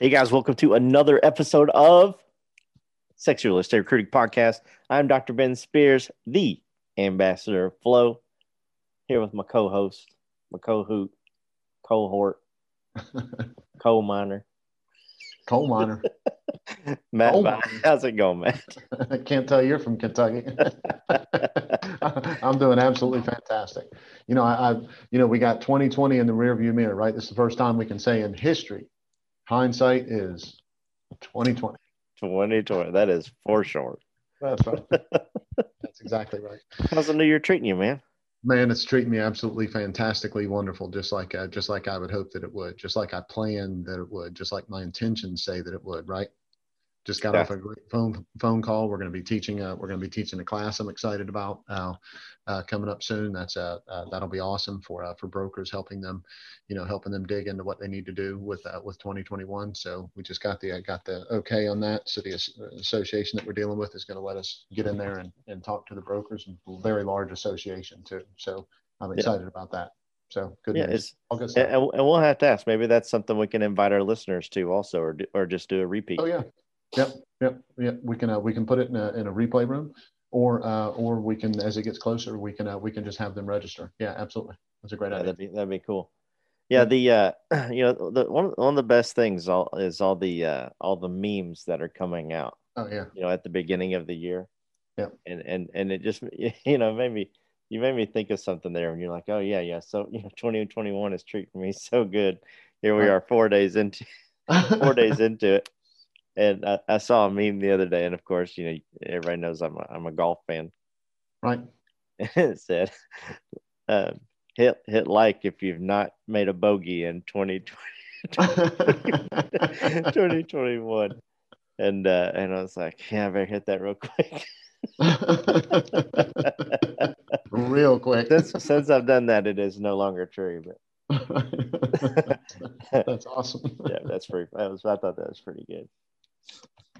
Hey guys, welcome to another episode of Sexy Real Estate Recruiting Podcast. I'm Dr. Ben Spears, the ambassador of Flow, here with my co-host, my co-hoot, cohort, coal miner, Coal miner. Matt. Coal miner. How's it going, Matt? I can't tell you're from Kentucky. I'm doing absolutely fantastic. You know, I, I, you know, we got 2020 in the rearview mirror, right? This is the first time we can say in history, hindsight is 2020. 2020. That is for sure. That's right. That's exactly right. How's the new year treating you, man? Man, it's treating me absolutely fantastically wonderful, just like uh, just like I would hope that it would, just like I planned that it would, just like my intentions say that it would, right? Just got Yeah. off a great phone phone call. We're going to be teaching. a we're going to be teaching a class. I'm excited about uh, uh, coming up soon. That's uh, uh, that'll be awesome for uh, for brokers, helping them, you know, helping them dig into what they need to do with uh, with 2021. So we just got the uh, got the okay on that. So the association that we're dealing with is going to let us get in there and, and talk to the brokers. Very large association too. So I'm Yeah. excited about that. So good Yeah, news. it's and, and and we'll have to ask. Maybe that's something we can invite our listeners to also, or or just do a repeat. Oh yeah, yep, yep, yep. We can uh, we can put it in a in a replay room, or uh, or we can as it gets closer, we can uh, we can just have them register. Yeah, absolutely. That's a great Yeah, idea. that'd be that'd be cool. Yeah, the uh, you know, the one one of the best things all is all the uh, all the memes that are coming out. Oh yeah, You know, at the beginning of the year. Yeah. And and and it just you know made me you made me think of something there, and you're like, oh yeah, yeah. So you know, 2021 is treating me so good. Here we are, four days into four days into it. And I, I saw a meme the other day, and of course, you know, everybody knows I'm a, I'm a golf fan. right. it said, um, "Hit hit like if you've not made a bogey in 2020, 2021." And uh, and I was like, "Yeah, I better hit that real quick." Real quick. since since I've done that, it is no longer true. But That's awesome. yeah, that's pretty. That was I thought that was pretty good.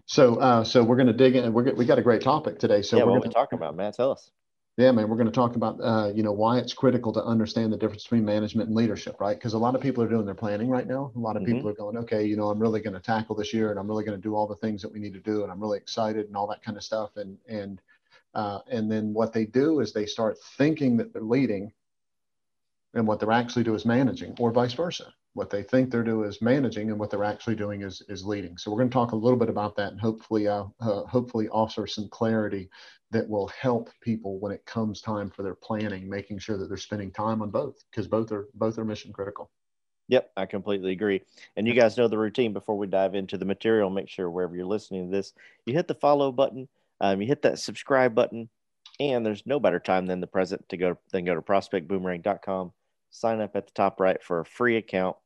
So, uh, so we're going to dig in. We're we got a great topic today. So yeah, we're what going we talking about, Matt? Tell us. Yeah, man, we're going to talk about uh, you know why it's critical to understand the difference between management and leadership, right? Because a lot of people are doing their planning right now. A lot of Mhm. people are going, okay, you know, I'm really going to tackle this year, and I'm really going to do all the things that we need to do, and I'm really excited and all that kind of stuff. And and uh, and then what they do is they start thinking that they're leading, and what they're actually doing is managing, or vice versa. What they think they're doing is managing, and what they're actually doing is is leading. So we're going to talk a little bit about that, and hopefully, uh, uh, hopefully offer some clarity that will help people when it comes time for their planning, making sure that they're spending time on both because both are both are mission critical. Yep, I completely agree. And you guys know the routine before we dive into the material. Make sure wherever you're listening to this, you hit the follow button, um, you hit that subscribe button, and there's no better time than the present to go than go to prospectboomerang.com, sign up at the top right for a free account,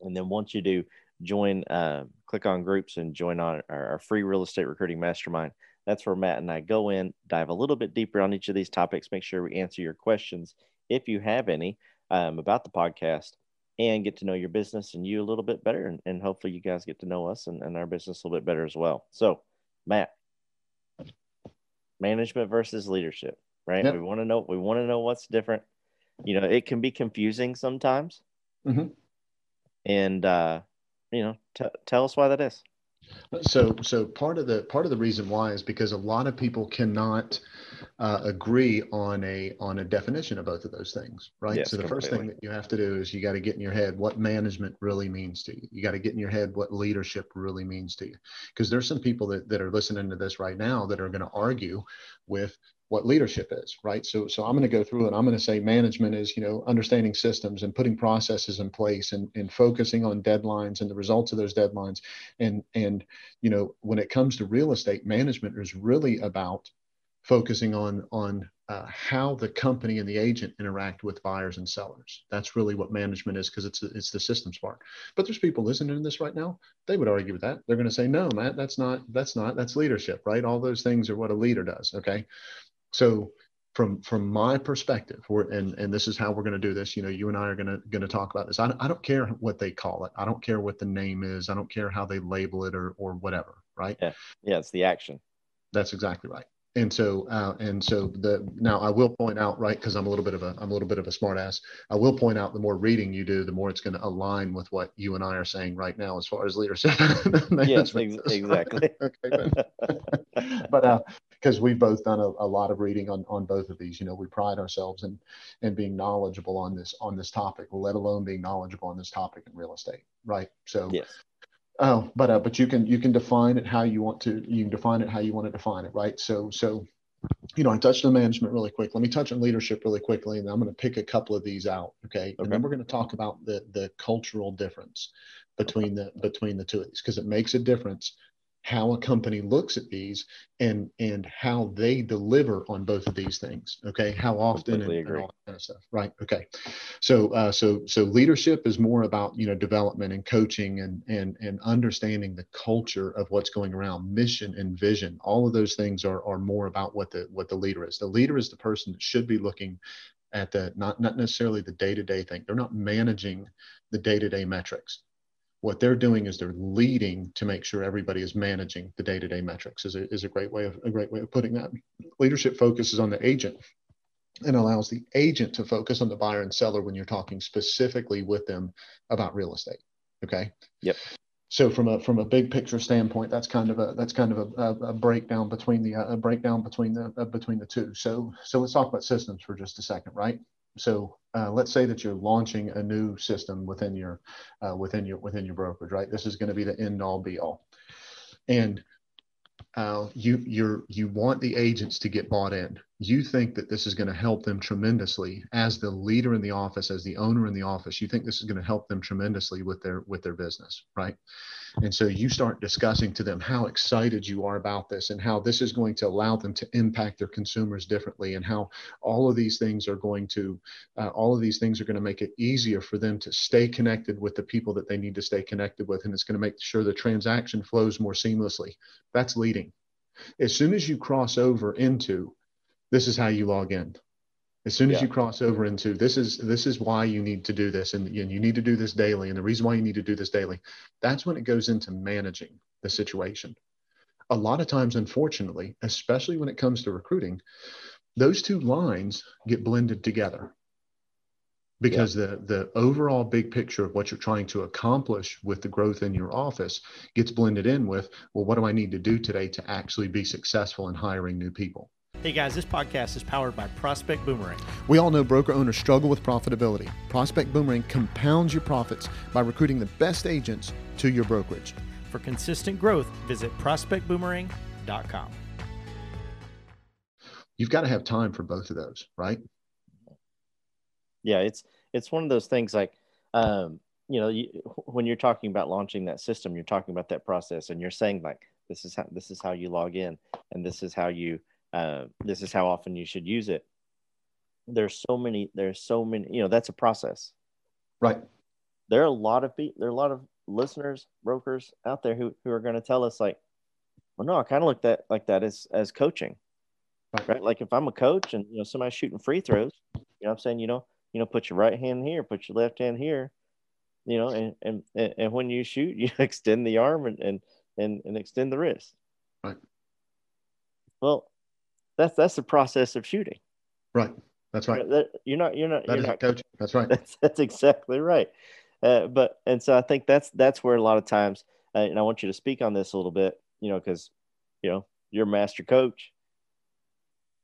and then once you do, join, uh, click on groups and join on our, our free real estate recruiting mastermind. That's where Matt and I go in, dive a little bit deeper on each of these topics, make sure we answer your questions if you have any um, about the podcast and get to know your business and you a little bit better. And, and hopefully you guys get to know us and, and our business a little bit better as well. So, Matt, management versus leadership, right? Yep. We want to know, we want to know what's different. You know, it can be confusing sometimes. Mhm. And, uh, you know, t- tell us why that is. So so part of the part of the reason why is because a lot of people cannot uh, agree on a on a definition of both of those things, right? Yes, so the first thing that you have to do is you got to get in your head what management really means to you. You got to get in your head what leadership really means to you, because there's some people that, that are listening to this right now that are going to argue with what leadership is, right? So, so I'm going to go through and I'm going to say management is, you know, understanding systems and putting processes in place and, and focusing on deadlines and the results of those deadlines. And, and, you know, when it comes to real estate management is really about focusing on, on uh, how the company and the agent interact with buyers and sellers. That's really what management is because it's, it's the systems part. But there's people listening to this right now. They would argue with that. They're going to say, no, Matt, that's not, that's not, that's leadership, right? All those things are what a leader does. Okay so from from my perspective we're, and and this is how we're going to do this you know you and i are going to going to talk about this I, I don't care what they call it i don't care what the name is i don't care how they label it or or whatever right Yeah, yeah. it's the action. that's exactly right and so uh, and so the now I will point out right because I'm a little bit of a I'm a little bit of a smartass. I will point out the more reading you do, the more it's going to align with what you and I are saying right now as far as leadership. yes, ex- exactly. okay, but because uh, we've both done a, a, lot of reading on on both of these, you know, we pride ourselves in in being knowledgeable on this on this topic, let alone being knowledgeable on this topic in real estate, right? So yes. Oh, but uh, but you can you can define it how you want to. You can define it how you want to define it, right? So so, you know, I touched on management really quick. Let me touch on leadership really quickly, and I'm going to pick a couple of these out, okay? okay. And then we're going to talk about the the cultural difference between the between the two of these because it makes a difference how a company looks at these and and how they deliver on both of these things okay? How often and, and, all that kind of stuff right? Okay. So uh, so so leadership is more about you know development and coaching and and and understanding the culture of what's going around mission and vision. All of those things are are more about what the what the leader is. The leader is the person that should be looking at the not not necessarily the day-to-day thing. They're not managing the day-to-day metrics what they're doing is they're leading to make sure everybody is managing the day-to-day metrics is a, is a great way of a great way of putting that. Leadership focuses on the agent and allows the agent to focus on the buyer and seller when you're talking specifically with them about real estate okay? Yep. So from a from a big picture standpoint that's kind of a that's kind of a, a, breakdown between the a breakdown between the uh, between the two. So so let's talk about systems for just a second right so uh, let's say that you're launching a new system within your uh, within your within your brokerage, right? This is going to be the end all be all, and uh, you you're you want the agents to get bought in. You think that this is going to help them tremendously as the leader in the office, as the owner in the office. You think this is going to help them tremendously with their with their business, right? And so you start discussing to them how excited you are about this and how this is going to allow them to impact their consumers differently and how all of these things are going to, uh, all of these things are going to make it easier for them to stay connected with the people that they need to stay connected with. And it's going to make sure the transaction flows more seamlessly. That's leading. As soon as you cross over into this is how you log in as soon as yeah. you cross over into this is this is why you need to do this and, and you need to do this daily and the reason why you need to do this daily that's when it goes into managing the situation a lot of times unfortunately especially when it comes to recruiting those two lines get blended together because yeah. the the overall big picture of what you're trying to accomplish with the growth in your office gets blended in with well what do i need to do today to actually be successful in hiring new people Hey guys, this podcast is powered by Prospect Boomerang. We all know broker owners struggle with profitability. Prospect Boomerang compounds your profits by recruiting the best agents to your brokerage. For consistent growth, visit prospectboomerang.com. You've got to have time for both of those, right? Yeah, it's it's one of those things like um, you know, you, when you're talking about launching that system, you're talking about that process and you're saying like this is how this is how you log in and this is how you uh, this is how often you should use it. There's so many there's so many you know that's a process. Right. There are a lot of people there are a lot of listeners brokers out there who, who are going to tell us like well no i kind of look at like that as as coaching. Right. right? Like if i'm a coach and you know somebody's shooting free throws you know i'm saying you know you know put your right hand here put your left hand here you know and and and when you shoot you extend the arm and and and, and extend the wrist. Right. Well that's that's the process of shooting. Right. That's right. You're not. You're not. That you're not coaching. That's right. That's, that's exactly right. Uh, but and so I think that's that's where a lot of times, uh, and I want you to speak on this a little bit, you know, because you know you're master coach.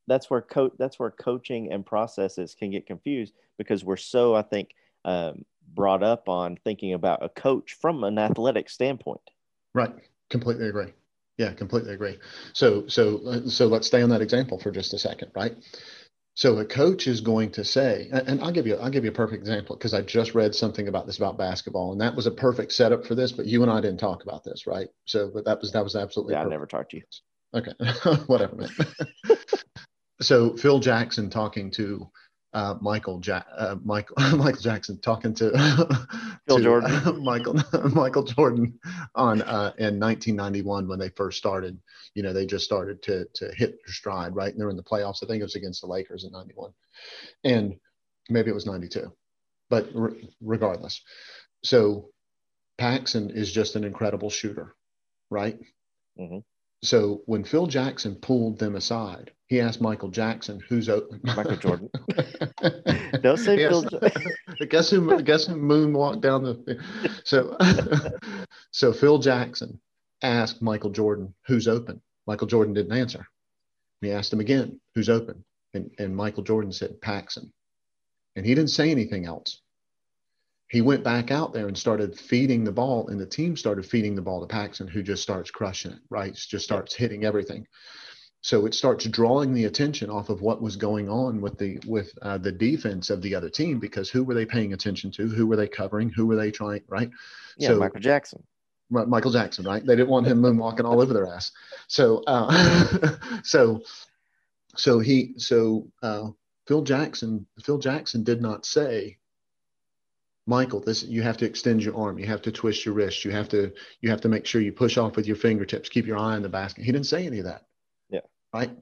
That's where coach. That's where coaching and processes can get confused because we're so I think um, brought up on thinking about a coach from an athletic standpoint. Right. Completely agree. Yeah, completely agree. So, so, so let's stay on that example for just a second, right? So a coach is going to say, and I'll give you, I'll give you a perfect example because I just read something about this about basketball, and that was a perfect setup for this. But you and I didn't talk about this, right? So, but that was that was absolutely. Yeah. I never talked to you. Okay, whatever, man. so Phil Jackson talking to uh, Michael ja- uh, Michael Michael Jackson talking to, Phil to, Jordan, uh, Michael Michael Jordan on uh, in 1991 when they first started. You know, they just started to to hit their stride, right? And they're in the playoffs. I think it was against the Lakers in '91, and maybe it was '92, but re- regardless. So Paxson is just an incredible shooter, right? Mm-hmm. So when Phil Jackson pulled them aside, he asked Michael Jackson, "Who's open?" Michael Jordan. Don't say Yes. Phil. guess who? Guess who moonwalked down the. So, so Phil Jackson asked Michael Jordan, "Who's open?" Michael Jordan didn't answer. He asked him again, "Who's open?" And and Michael Jordan said, "Paxson," and he didn't say anything else. He went back out there and started feeding the ball, and the team started feeding the ball to Paxson, who just starts crushing it, right? Just starts hitting everything. So it starts drawing the attention off of what was going on with the with uh, the defense of the other team because who were they paying attention to? Who were they covering? Who were they trying? Right? Yeah, So- Michael Jackson. Mi- Michael Jackson, right? They didn't want him moonwalking all over their ass. So, uh, so, so he, so uh, Phil Jackson, Phil Jackson did not say, Michael, this you have to extend your arm, you have to twist your wrist, you have to, you have to make sure you push off with your fingertips, keep your eye on the basket. He didn't say any of that. Yeah. Right.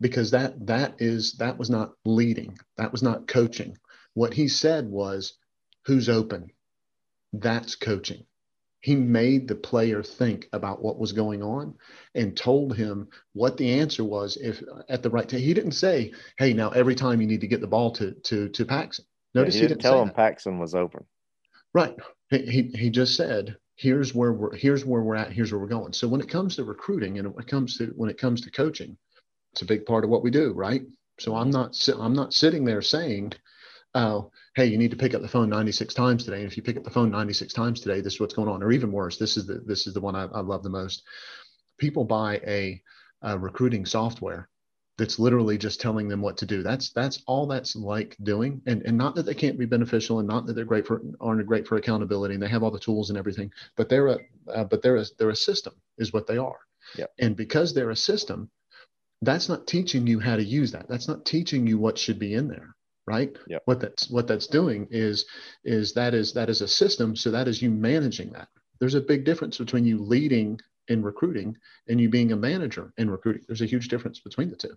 Because that that is that was not leading. That was not coaching. What he said was, "Who's open?" That's coaching he made the player think about what was going on and told him what the answer was if at the right time. He didn't say, "Hey, now every time you need to get the ball to to to Paxson." Yeah, Notice he he, didn't didn't tell him that. Paxson was open. Right. He, he he just said, "Here's where we're here's where we're at. Here's where we're going." So when it comes to recruiting and when it comes to when it comes to coaching, it's a big part of what we do, right? So I'm not I'm not sitting there saying, "Oh, hey, you need to pick up the phone 96 times today." And if you pick up the phone 96 times today, this is what's going on. Or even worse, this is the this is the one I, I love the most. People buy a, a recruiting software that's literally just telling them what to do. That's that's all that's like doing. And and not that they can't be beneficial and not that they're great for aren't great for accountability and they have all the tools and everything, but they're a uh, but they're a they're a system is what they are. Yep. And because they're a system, that's not teaching you how to use that. That's not teaching you what should be in there, right? Yep. What that's what that's doing is is that is that is a system. So that is you managing that. There's a big difference between you leading in recruiting and you being a manager in recruiting. There's a huge difference between the two.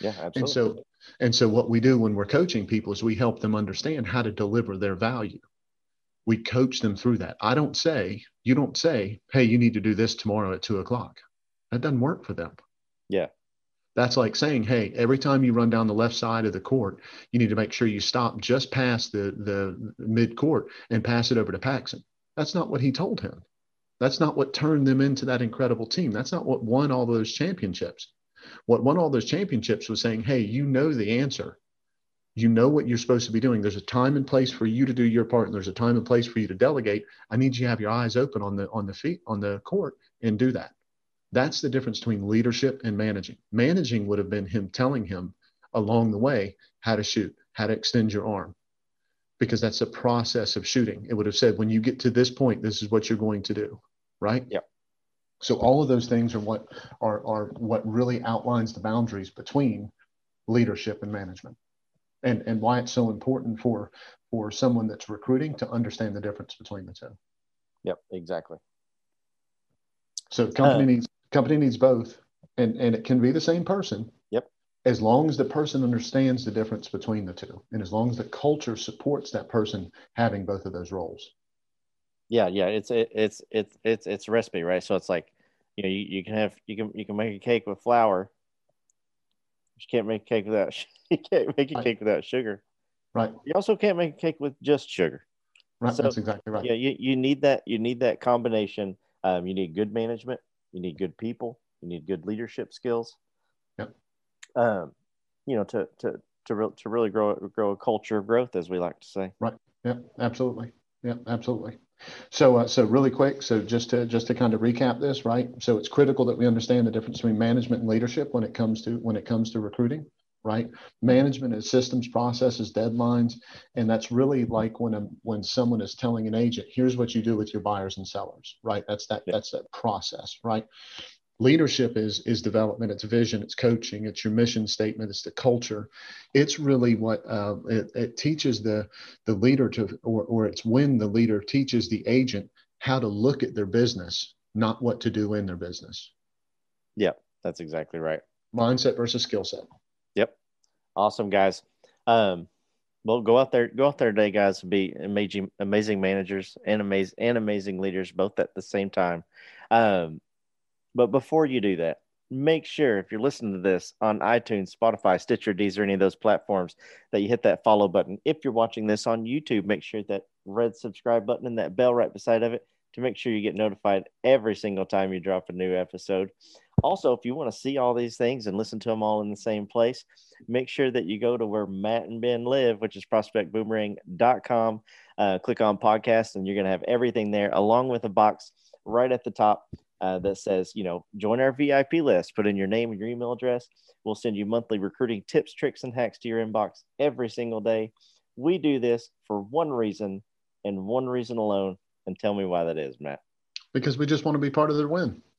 Yeah, absolutely. And so, and so what we do when we're coaching people is we help them understand how to deliver their value. We coach them through that. I don't say, you don't say, hey, you need to do this tomorrow at two o'clock. That doesn't work for them. Yeah. That's like saying, hey, every time you run down the left side of the court, you need to make sure you stop just past the, the mid court and pass it over to Paxson. That's not what he told him. That's not what turned them into that incredible team. That's not what won all those championships. What won all those championships was saying, hey, you know the answer. You know what you're supposed to be doing. There's a time and place for you to do your part, and there's a time and place for you to delegate. I need you to have your eyes open on the on the feet on the court and do that. That's the difference between leadership and managing. Managing would have been him telling him along the way how to shoot, how to extend your arm, because that's a process of shooting. It would have said, when you get to this point, this is what you're going to do, right? Yep. So all of those things are what are, are what really outlines the boundaries between leadership and management, and and why it's so important for for someone that's recruiting to understand the difference between the two. Yep, exactly. So company Uh, needs company needs both, and and it can be the same person. Yep. As long as the person understands the difference between the two, and as long as the culture supports that person having both of those roles. Yeah, yeah. It's it, it's it's it's it's a recipe, right? So it's like, you know, you, you can have you can you can make a cake with flour. You can't make a cake without you can't make a Right. cake without sugar. Right. You also can't make a cake with just sugar. Right. So- That's exactly right. Yeah, you, you need that you need that combination. Um, you need good management. You need good people. You need good leadership skills. Yep. Um, you know, to to to re- to really grow grow a culture of growth, as we like to say. Right. Yeah, absolutely. Yeah, absolutely. So, uh, so really quick. So, just to just to kind of recap this, right? So, it's critical that we understand the difference between management and leadership when it comes to when it comes to recruiting, right? Management is systems, processes, deadlines, and that's really like when a when someone is telling an agent, "Here's what you do with your buyers and sellers," right? That's that Yeah. that's that process, right? Leadership is is development, it's vision, it's coaching, it's your mission statement, it's the culture. It's really what uh, it, it teaches the the leader to, or, or it's when the leader teaches the agent how to look at their business, not what to do in their business. Yep, that's exactly right. Mindset versus skill set. Yep. Awesome guys. Um, well, go out there, go out there today, guys. and Be amazing, amazing managers and amazing and amazing leaders, both at the same time. Um, But before you do that, make sure if you're listening to this on iTunes, Spotify, Stitcher, Deezer, any of those platforms, that you hit that follow button. If you're watching this on YouTube, make sure that red subscribe button and that bell right beside of it to make sure you get notified every single time you drop a new episode. Also, if you want to see all these things and listen to them all in the same place, make sure that you go to where Matt and Ben live, which is prospectboomerang.com. Uh, click on podcast, and you're going to have everything there, along with a box right at the top uh, that says, you know, join our VIP list, put in your name and your email address. We'll send you monthly recruiting tips, tricks, and hacks to your inbox every single day. We do this for one reason and one reason alone. And tell me why that is, Matt. Because we just want to be part of their win.